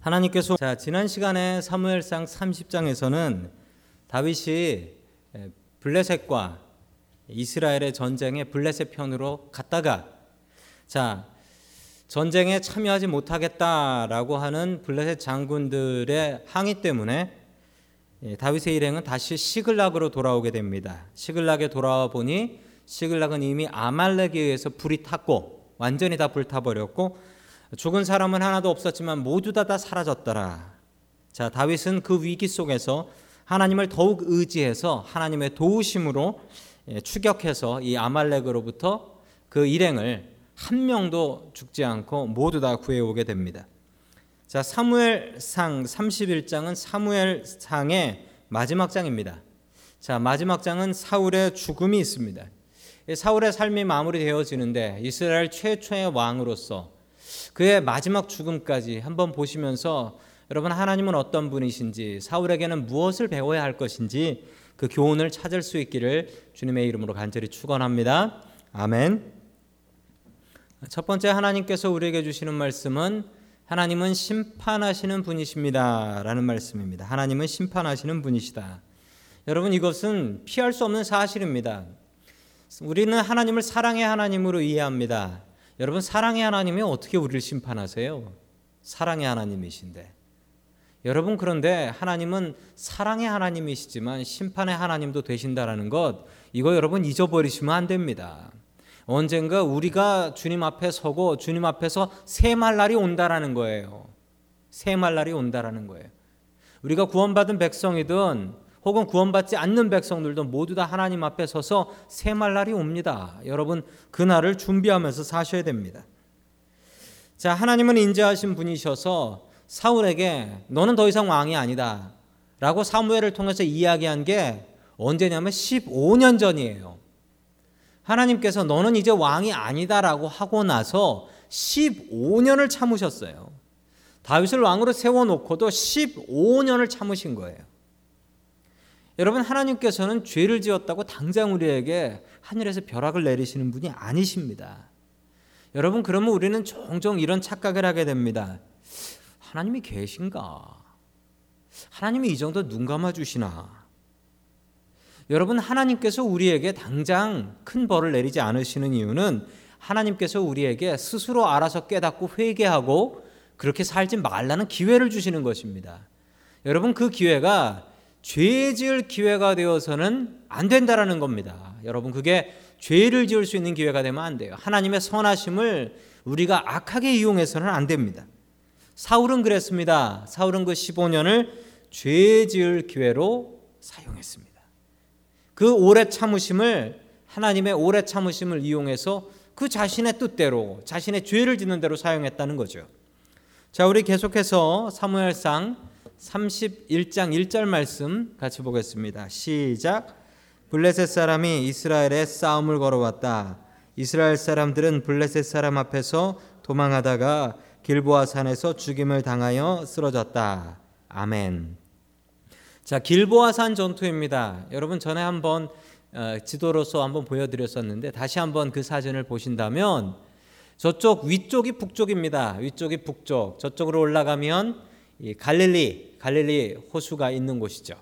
하나님께서 자, 지난 시간에 사무엘상 30장에서는 다윗이 블레셋과 이스라엘의 전쟁에 블레셋 편으로 갔다가 자, 전쟁에 참여하지 못하겠다라고 하는 블레셋 장군들의 항의 때문에 다윗의 일행은 다시 시글락으로 돌아오게 됩니다. 시글락에 돌아와 보니 시글락은 이미 아말렉에 의해서 불이 탔고 완전히 다 불타버렸고 죽은 사람은 하나도 없었지만 모두 다 다 사라졌더라. 자, 다윗은 그 위기 속에서 하나님을 더욱 의지해서 하나님의 도우심으로 예, 추격해서 이 아말렉으로부터 그 일행을 한 명도 죽지 않고 모두 다 구해오게 됩니다. 자, 사무엘상 31장은 사무엘상의 마지막 장입니다. 자, 마지막 장은 사울의 죽음이 있습니다. 사울의 삶이 마무리되어지는데 이스라엘 최초의 왕으로서 그의 마지막 죽음까지 한번 보시면서 여러분 하나님은 어떤 분이신지 사울에게는 무엇을 배워야 할 것인지 그 교훈을 찾을 수 있기를 주님의 이름으로 간절히 축원합니다. 아멘. 첫 번째 하나님께서 우리에게 주시는 말씀은 하나님은 심판하시는 분이십니다라는 말씀입니다. 하나님은 심판하시는 분이시다. 여러분 이것은 피할 수 없는 사실입니다. 우리는 하나님을 사랑의 하나님으로 이해합니다. 여러분 사랑의 하나님이 어떻게 우리를 심판하세요? 사랑의 하나님이신데. 여러분 그런데 하나님은 사랑의 하나님이시지만 심판의 하나님도 되신다라는 것 이거 여러분 잊어버리시면 안 됩니다. 언젠가 우리가 주님 앞에 서고 주님 앞에서 세말 날이 온다라는 거예요. 세말 날이 온다라는 거예요. 우리가 구원받은 백성이든 혹은 구원받지 않는 백성들도 모두 다 하나님 앞에 서서 세말 날이 옵니다. 여러분 그 날을 준비하면서 사셔야 됩니다. 자, 하나님은 인자하신 분이셔서 사울에게 너는 더 이상 왕이 아니다. 라고 사무엘을 통해서 이야기한 게 언제냐면 15년 전이에요. 하나님께서 너는 이제 왕이 아니다라고 하고 나서 15년을 참으셨어요. 다윗을 왕으로 세워놓고도 15년을 참으신 거예요. 여러분 하나님께서는 죄를 지었다고 당장 우리에게 하늘에서 벼락을 내리시는 분이 아니십니다. 여러분 그러면 우리는 종종 이런 착각을 하게 됩니다. 하나님이 계신가? 하나님이 이 정도 눈 감아 주시나? 여러분 하나님께서 우리에게 당장 큰 벌을 내리지 않으시는 이유는 하나님께서 우리에게 스스로 알아서 깨닫고 회개하고 그렇게 살지 말라는 기회를 주시는 것입니다. 여러분 그 기회가 죄 지을 기회가 되어서는 안 된다라는 겁니다. 여러분 그게 죄를 지을 수 있는 기회가 되면 안 돼요. 하나님의 선하심을 우리가 악하게 이용해서는 안 됩니다. 사울은 그랬습니다. 사울은 그 15년을 죄 지을 기회로 사용했습니다. 그 오래 참으심을 하나님의 오래 참으심을 이용해서 그 자신의 뜻대로 자신의 죄를 짓는 대로 사용했다는 거죠. 자, 우리 계속해서 사무엘상 31장 1절 말씀 같이 보겠습니다. 시작. 블레셋 사람이 이스라엘에 싸움을 걸어왔다. 이스라엘 사람들은 블레셋 사람 앞에서 도망하다가 길보아 산에서 죽임을 당하여 쓰러졌다. 아멘. 자, 길보아 산 전투입니다. 여러분 전에 한번 어, 지도로서 한번 보여드렸었는데 다시 한번 그 사진을 보신다면 저쪽 위쪽이 북쪽입니다. 위쪽이 북쪽. 저쪽으로 올라가면 갈릴리 갈릴리 호수가 있는 곳이죠.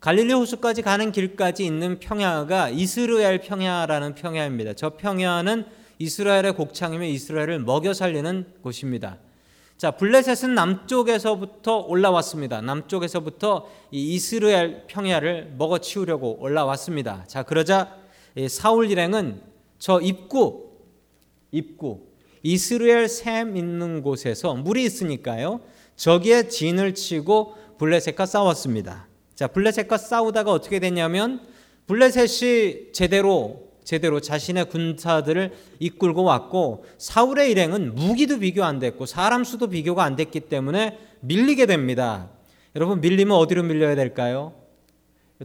갈릴리 호수까지 가는 길까지 있는 평야가 이스라엘 평야라는 평야입니다. 저 평야는 이스라엘의 곡창이며 이스라엘을 먹여 살리는 곳입니다. 자, 블레셋은 남쪽에서부터 올라왔습니다. 남쪽에서부터 이 이스라엘 평야를 먹어 치우려고 올라왔습니다. 자, 그러자 사울 일행은 저 입구 입구 이스라엘 샘 있는 곳에서 물이 있으니까요. 저기에 진을 치고 블레셋과 싸웠습니다. 자, 블레셋과 싸우다가 어떻게 됐냐면 블레셋이 제대로 제대로 자신의 군사들을 이끌고 왔고 사울의 일행은 무기도 비교 안 됐고 사람 수도 비교가 안 됐기 때문에 밀리게 됩니다. 여러분 밀리면 어디로 밀려야 될까요?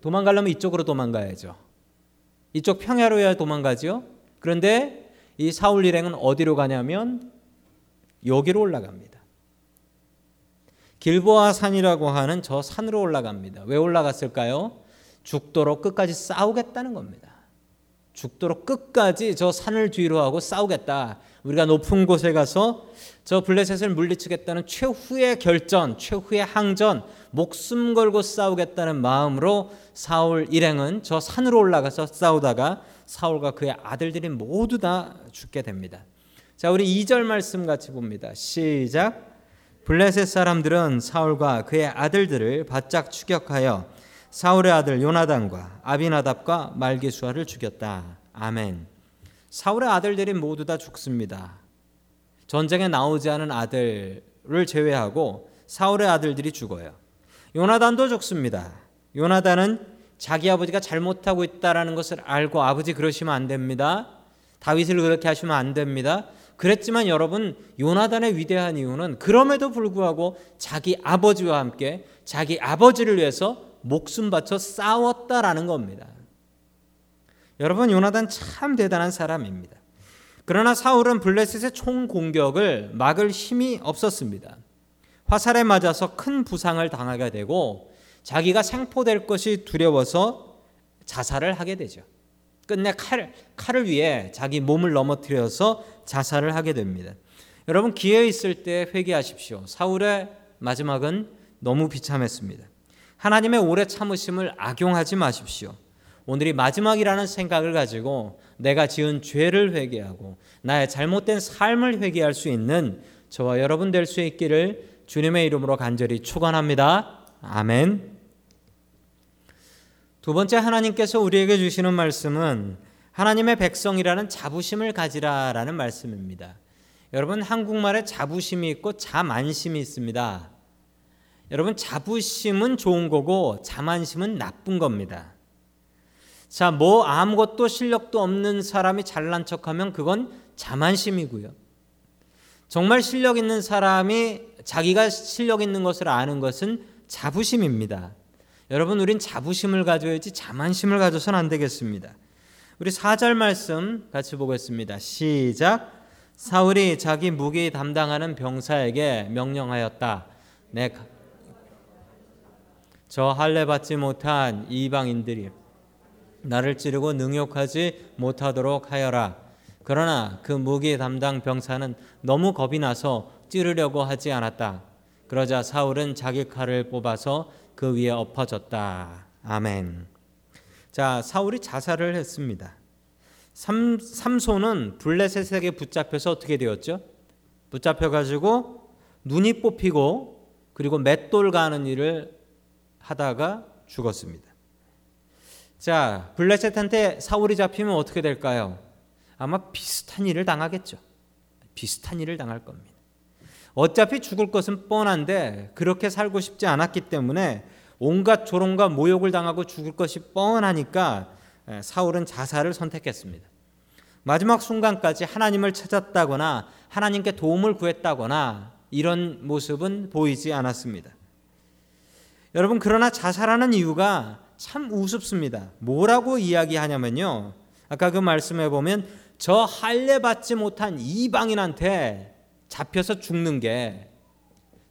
도망가려면 이쪽으로 도망가야죠. 이쪽 평야로야 도망가죠. 그런데 이 사울 일행은 어디로 가냐면 여기로 올라갑니다. 길보아 산이라고 하는 저 산으로 올라갑니다. 왜 올라갔을까요? 죽도록 끝까지 싸우겠다는 겁니다. 죽도록 끝까지 저 산을 뒤로 하고 싸우겠다. 우리가 높은 곳에 가서 저 블레셋을 물리치겠다는 최후의 결전, 최후의 항전, 목숨 걸고 싸우겠다는 마음으로 사울 일행은 저 산으로 올라가서 싸우다가 사울과 그의 아들들이 모두 다 죽게 됩니다. 자, 우리 2절 말씀 같이 봅니다. 시작. 블레셋 사람들은 사울과 그의 아들들을 바짝 추격하여 사울의 아들 요나단과 아비나답과 말기수아를 죽였다. 아멘. 사울의 아들들이 모두 다 죽습니다. 전쟁에 나오지 않은 아들을 제외하고 사울의 아들들이 죽어요. 요나단도 죽습니다. 요나단은 자기 아버지가 잘못하고 있다라는 것을 알고 아버지 그러시면 안 됩니다. 다윗을 그렇게 하시면 안 됩니다. 그랬지만 여러분 요나단의 위대한 이유는 그럼에도 불구하고 자기 아버지와 함께 자기 아버지를 위해서 목숨 바쳐 싸웠다라는 겁니다. 여러분 요나단 참 대단한 사람입니다. 그러나 사울은 블레셋의 총 공격을 막을 힘이 없었습니다. 화살에 맞아서 큰 부상을 당하게 되고 자기가 생포될 것이 두려워서 자살을 하게 되죠. 끝내 칼, 칼을 위해 자기 몸을 넘어뜨려서 자살을 하게 됩니다. 여러분 기회 있을 때 회개하십시오. 사울의 마지막은 너무 비참했습니다. 하나님의 오래 참으심을 악용하지 마십시오. 오늘이 마지막이라는 생각을 가지고 내가 지은 죄를 회개하고 나의 잘못된 삶을 회개할 수 있는 저와 여러분 될 수 있기를 주님의 이름으로 간절히 축원합니다. 아멘. 두 번째 하나님께서 우리에게 주시는 말씀은 하나님의 백성이라는 자부심을 가지라라는 말씀입니다. 여러분 한국말에 자부심이 있고 자만심이 있습니다. 여러분 자부심은 좋은 거고 자만심은 나쁜 겁니다. 자, 뭐 아무것도 실력도 없는 사람이 잘난 척하면 그건 자만심이고요. 정말 실력 있는 사람이 자기가 실력 있는 것을 아는 것은 자부심입니다. 여러분, 우린 자부심을 가져야지 자만심을 가져서는 안 되겠습니다. 우리 4절 말씀 같이 보겠습니다. 시작. 사울이 자기 무기 담당하는 병사에게 명령하였다. 내 저 할례 받지 못한 이방인들이 나를 찌르고 능욕하지 못하도록 하여라. 그러나 그 무기 담당 병사는 너무 겁이 나서 찌르려고 하지 않았다. 그러자 사울은 자기 칼을 뽑아서 그 위에 엎어졌다. 아멘. 자, 사울이 자살을 했습니다. 삼, 삼손은 블레셋에게 붙잡혀서 어떻게 되었죠? 붙잡혀 가지고 눈이 뽑히고 그리고 맷돌 가는 일을 하다가 죽었습니다. 자, 블레셋한테 사울이 잡히면 어떻게 될까요? 아마 비슷한 일을 당하겠죠. 비슷한 일을 당할 겁니다. 어차피 죽을 것은 뻔한데 그렇게 살고 싶지 않았기 때문에 온갖 조롱과 모욕을 당하고 죽을 것이 뻔하니까 사울은 자살을 선택했습니다. 마지막 순간까지 하나님을 찾았다거나 하나님께 도움을 구했다거나 이런 모습은 보이지 않았습니다. 여러분 그러나 자살하는 이유가 참 우습습니다. 뭐라고 이야기하냐면요. 아까 그 말씀해 보면 저 할례 받지 못한 이방인한테 잡혀서 죽는 게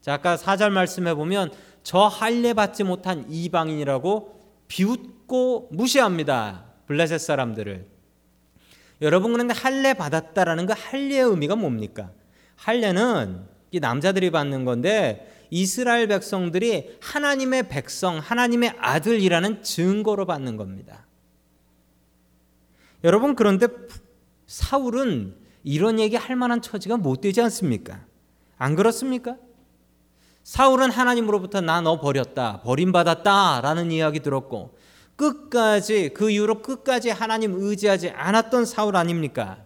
자, 아까 4절 말씀해 보면 저 할례 받지 못한 이방인이라고 비웃고 무시합니다. 블레셋 사람들을. 여러분 그런데 할례 받았다라는 그 할례의 의미가 뭡니까? 할례는 이 남자들이 받는 건데 이스라엘 백성들이 하나님의 백성, 하나님의 아들이라는 증거로 받는 겁니다. 여러분 그런데 사울은 이런 얘기 할 만한 처지가 못 되지 않습니까? 안 그렇습니까? 사울은 하나님으로부터 나 너 버렸다, 버림받았다라는 이야기 들었고 끝까지 그 이후로 끝까지 하나님 의지하지 않았던 사울 아닙니까?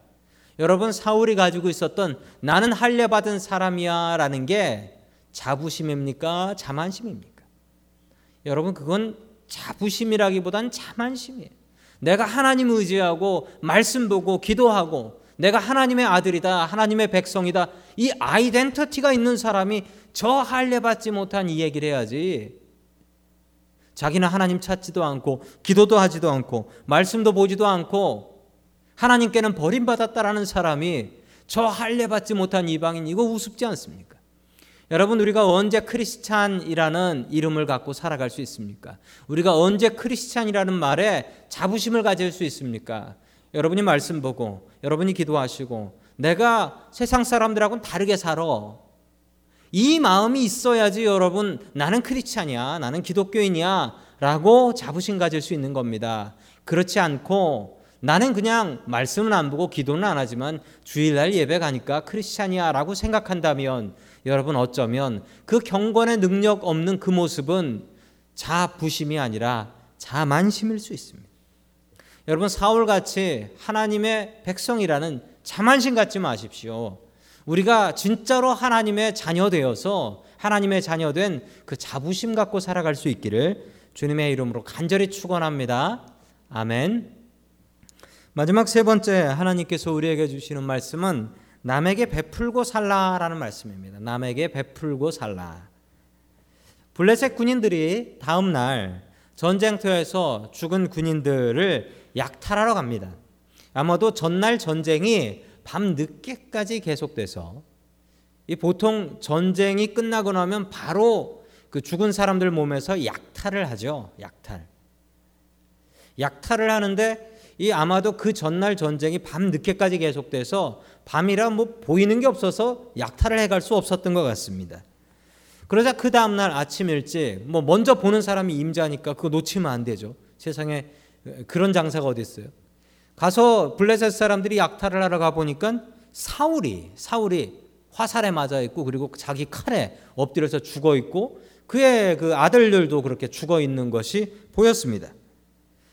여러분 사울이 가지고 있었던 나는 할례 받은 사람이야라는 게 자부심입니까? 자만심입니까? 여러분 그건 자부심이라기보단 자만심이에요. 내가 하나님 의지하고 말씀 보고 기도하고 내가 하나님의 아들이다, 하나님의 백성이다. 이 아이덴티티가 있는 사람이 저 할례 받지 못한 이 얘기를 해야지. 자기는 하나님 찾지도 않고 기도도 하지도 않고 말씀도 보지도 않고 하나님께는 버림받았다라는 사람이 저 할례 받지 못한 이방인 이거 우습지 않습니까? 여러분 우리가 언제 크리스찬이라는 이름을 갖고 살아갈 수 있습니까? 우리가 언제 크리스찬이라는 말에 자부심을 가질 수 있습니까? 여러분이 말씀 보고 여러분이 기도하시고 내가 세상 사람들하고는 다르게 살아. 이 마음이 있어야지 여러분 나는 크리스찬이야. 나는 기독교인이야. 라고 자부심 가질 수 있는 겁니다. 그렇지 않고 나는 그냥 말씀은 안 보고 기도는 안 하지만 주일날 예배 가니까 크리스찬이야 라고 생각한다면 여러분 어쩌면 그 경건의 능력 없는 그 모습은 자부심이 아니라 자만심일 수 있습니다. 여러분 사울 같이 하나님의 백성이라는 자만심 갖지 마십시오. 우리가 진짜로 하나님의 자녀 되어서 하나님의 자녀 된 그 자부심 갖고 살아갈 수 있기를 주님의 이름으로 간절히 축원합니다. 아멘. 마지막 세 번째 하나님께서 우리에게 주시는 말씀은 남에게 베풀고 살라라는 말씀입니다. 남에게 베풀고 살라. 블레셋 군인들이 다음 날 전쟁터에서 죽은 군인들을 약탈하러 갑니다. 아마도 전날 전쟁이 밤 늦게까지 계속돼서 이 보통 전쟁이 끝나고 나면 바로 그 죽은 사람들 몸에서 약탈을 하죠. 약탈. 약탈을 하는데 이 아마도 그 전날 전쟁이 밤 늦게까지 계속돼서 밤이라 뭐 보이는 게 없어서 약탈을 해갈 수 없었던 것 같습니다. 그러자 그 다음 날 아침 일찍 뭐 먼저 보는 사람이 임자니까 그거 놓치면 안 되죠. 세상에 그런 장사가 어디 있어요? 가서 블레셋 사람들이 약탈을 하러 가 보니까 사울이 사울이 화살에 맞아 있고 그리고 자기 칼에 엎드려서 죽어 있고 그의 그 아들들도 그렇게 죽어 있는 것이 보였습니다.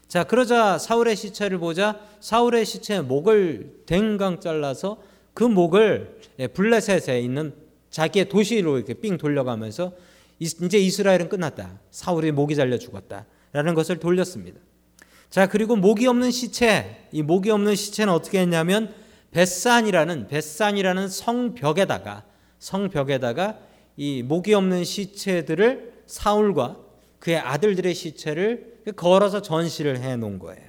자, 그러자 사울의 시체를 보자 사울의 시체의 목을 댕강 잘라서 그 목을 예, 블레셋에 있는 자기의 도시로 이렇게 삥 돌려가면서 이제 이스라엘은 끝났다. 사울이 목이 잘려 죽었다 라는 것을 돌렸습니다. 자, 그리고 목이 없는 시체, 이 목이 없는 시체는 어떻게 했냐면 벳산이라는 벳산이라는 성벽에다가 성벽에다가 이 목이 없는 시체들을 사울과 그의 아들들의 시체를 걸어서 전시를 해 놓은 거예요.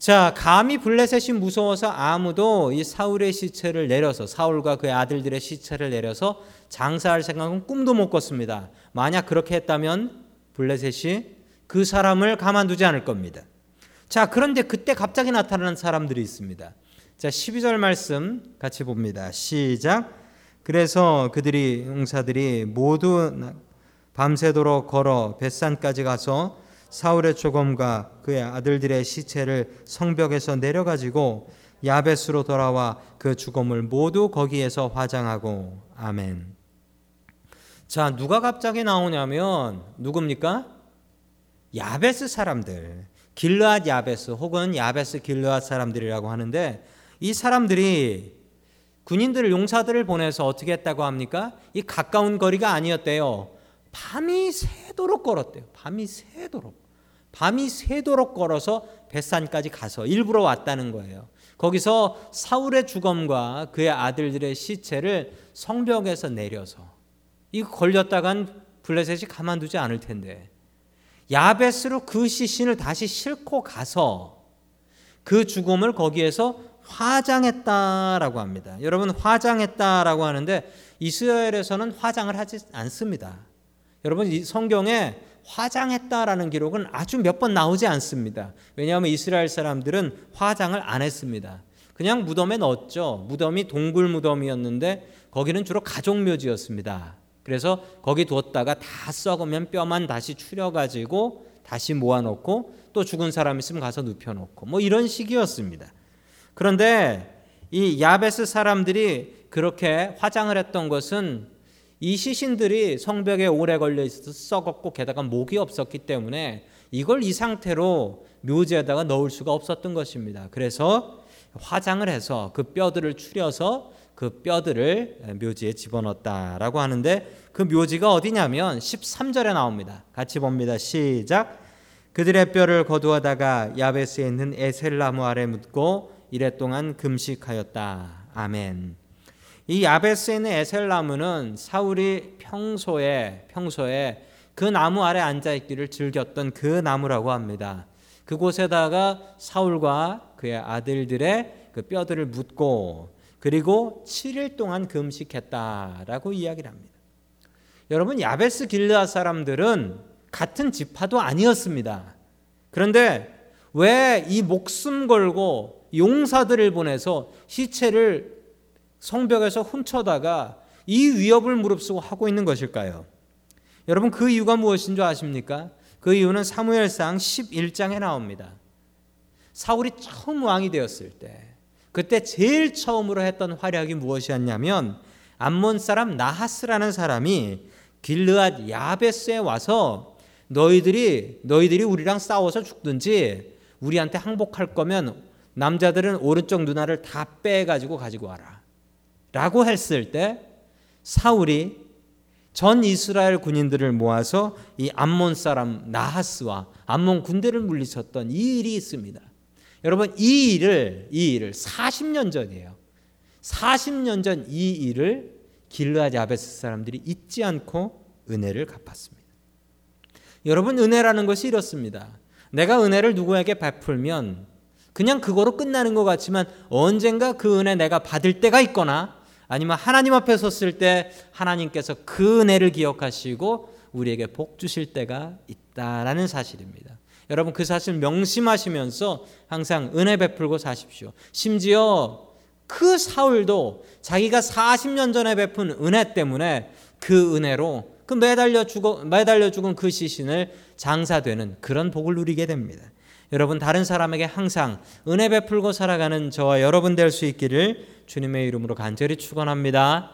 자, 감히 블레셋이 무서워서 아무도 이 사울의 시체를 내려서 사울과 그의 아들들의 시체를 내려서 장사할 생각은 꿈도 못 꿨습니다. 만약 그렇게 했다면 블레셋이 그 사람을 가만두지 않을 겁니다. 자, 그런데 그때 갑자기 나타나는 사람들이 있습니다. 자, 12절 말씀 같이 봅니다. 시작. 그래서 그들이 용사들이 모두 밤새도록 걸어 벳산까지 가서 사울의 조검과 그의 아들들의 시체를 성벽에서 내려가지고 야베스로 돌아와 그 죽음을 모두 거기에서 화장하고 아멘. 자, 누가 갑자기 나오냐면 누굽니까? 야베스 사람들, 길르앗 야베스 혹은 야베스 길르앗 사람들이라고 하는데 이 사람들이 군인들 용사들을 보내서 어떻게 했다고 합니까? 이 가까운 거리가 아니었대요. 밤이 새도록 걸었대요. 밤이 새도록. 밤이 새도록 걸어서 벳산까지 가서 일부러 왔다는 거예요. 거기서 사울의 주검과 그의 아들들의 시체를 성벽에서 내려서 이 걸렸다간 블레셋이 가만두지 않을 텐데 야베스로 그 시신을 다시 싣고 가서 그 죽음을 거기에서 화장했다라고 합니다. 여러분 화장했다라고 하는데 이스라엘에서는 화장을 하지 않습니다. 여러분 이 성경에 화장했다라는 기록은 아주 몇 번 나오지 않습니다. 왜냐하면 이스라엘 사람들은 화장을 안 했습니다. 그냥 무덤에 넣었죠. 무덤이 동굴 무덤이었는데 거기는 주로 가족 묘지였습니다. 그래서 거기 두었다가 다 썩으면 뼈만 다시 추려가지고 다시 모아놓고 또 죽은 사람 있으면 가서 눕혀놓고 뭐 이런 식이었습니다. 그런데 이 야베스 사람들이 그렇게 화장을 했던 것은 이 시신들이 성벽에 오래 걸려 있어서 썩었고 게다가 목이 없었기 때문에 이걸 이 상태로 묘지에다가 넣을 수가 없었던 것입니다. 그래서 화장을 해서 그 뼈들을 추려서 그 뼈들을 묘지에 집어넣었다라고 하는데 그 묘지가 어디냐면 13절에 나옵니다. 같이 봅니다. 시작. 그들의 뼈를 거두어다가 야베스에 있는 에셀 나무 아래 묻고 이래 동안 금식하였다. 아멘. 이 야베스에 있는 에셀 나무는 사울이 평소에 평소에 그 나무 아래 앉아 있기를 즐겼던 그 나무라고 합니다. 그곳에다가 사울과 그의 아들들의 그 뼈들을 묻고 그리고 7일 동안 금식했다라고 이야기를 합니다. 여러분 야베스 길르앗 사람들은 같은 지파도 아니었습니다. 그런데 왜 이 목숨 걸고 용사들을 보내서 시체를 성벽에서 훔쳐다가 이 위협을 무릅쓰고 하고 있는 것일까요? 여러분 그 이유가 무엇인 줄 아십니까? 그 이유는 사무엘상 11장에 나옵니다. 사울이 처음 왕이 되었을 때 그때 제일 처음으로 했던 활약이 무엇이었냐면 암몬 사람 나하스라는 사람이 길르앗 야베스에 와서 너희들이 너희들이 우리랑 싸워서 죽든지 우리한테 항복할 거면 남자들은 오른쪽 누나를 다 빼 가지고 가지고 와라. 라고 했을 때 사울이 전 이스라엘 군인들을 모아서 이 암몬 사람 나하스와 암몬 군대를 물리쳤던 이 일이 있습니다. 여러분 이 일을 이 일을 40년 전이에요. 40년 전 이 일을 길르앗 야베스 사람들이 잊지 않고 은혜를 갚았습니다. 여러분 은혜라는 것이 이렇습니다. 내가 은혜를 누구에게 베풀면 그냥 그거로 끝나는 것 같지만 언젠가 그 은혜 내가 받을 때가 있거나 아니면 하나님 앞에 섰을 때 하나님께서 그 은혜를 기억하시고 우리에게 복 주실 때가 있다라는 사실입니다. 여러분 그 사실 명심하시면서 항상 은혜 베풀고 사십시오. 심지어 그 사울도 자기가 40년 전에 베푼 은혜 때문에 그 은혜로 그 매달려 죽어 매달려 죽은 그 시신을 장사되는 그런 복을 누리게 됩니다. 여러분 다른 사람에게 항상 은혜 베풀고 살아가는 저와 여러분 될 수 있기를 주님의 이름으로 간절히 축원합니다.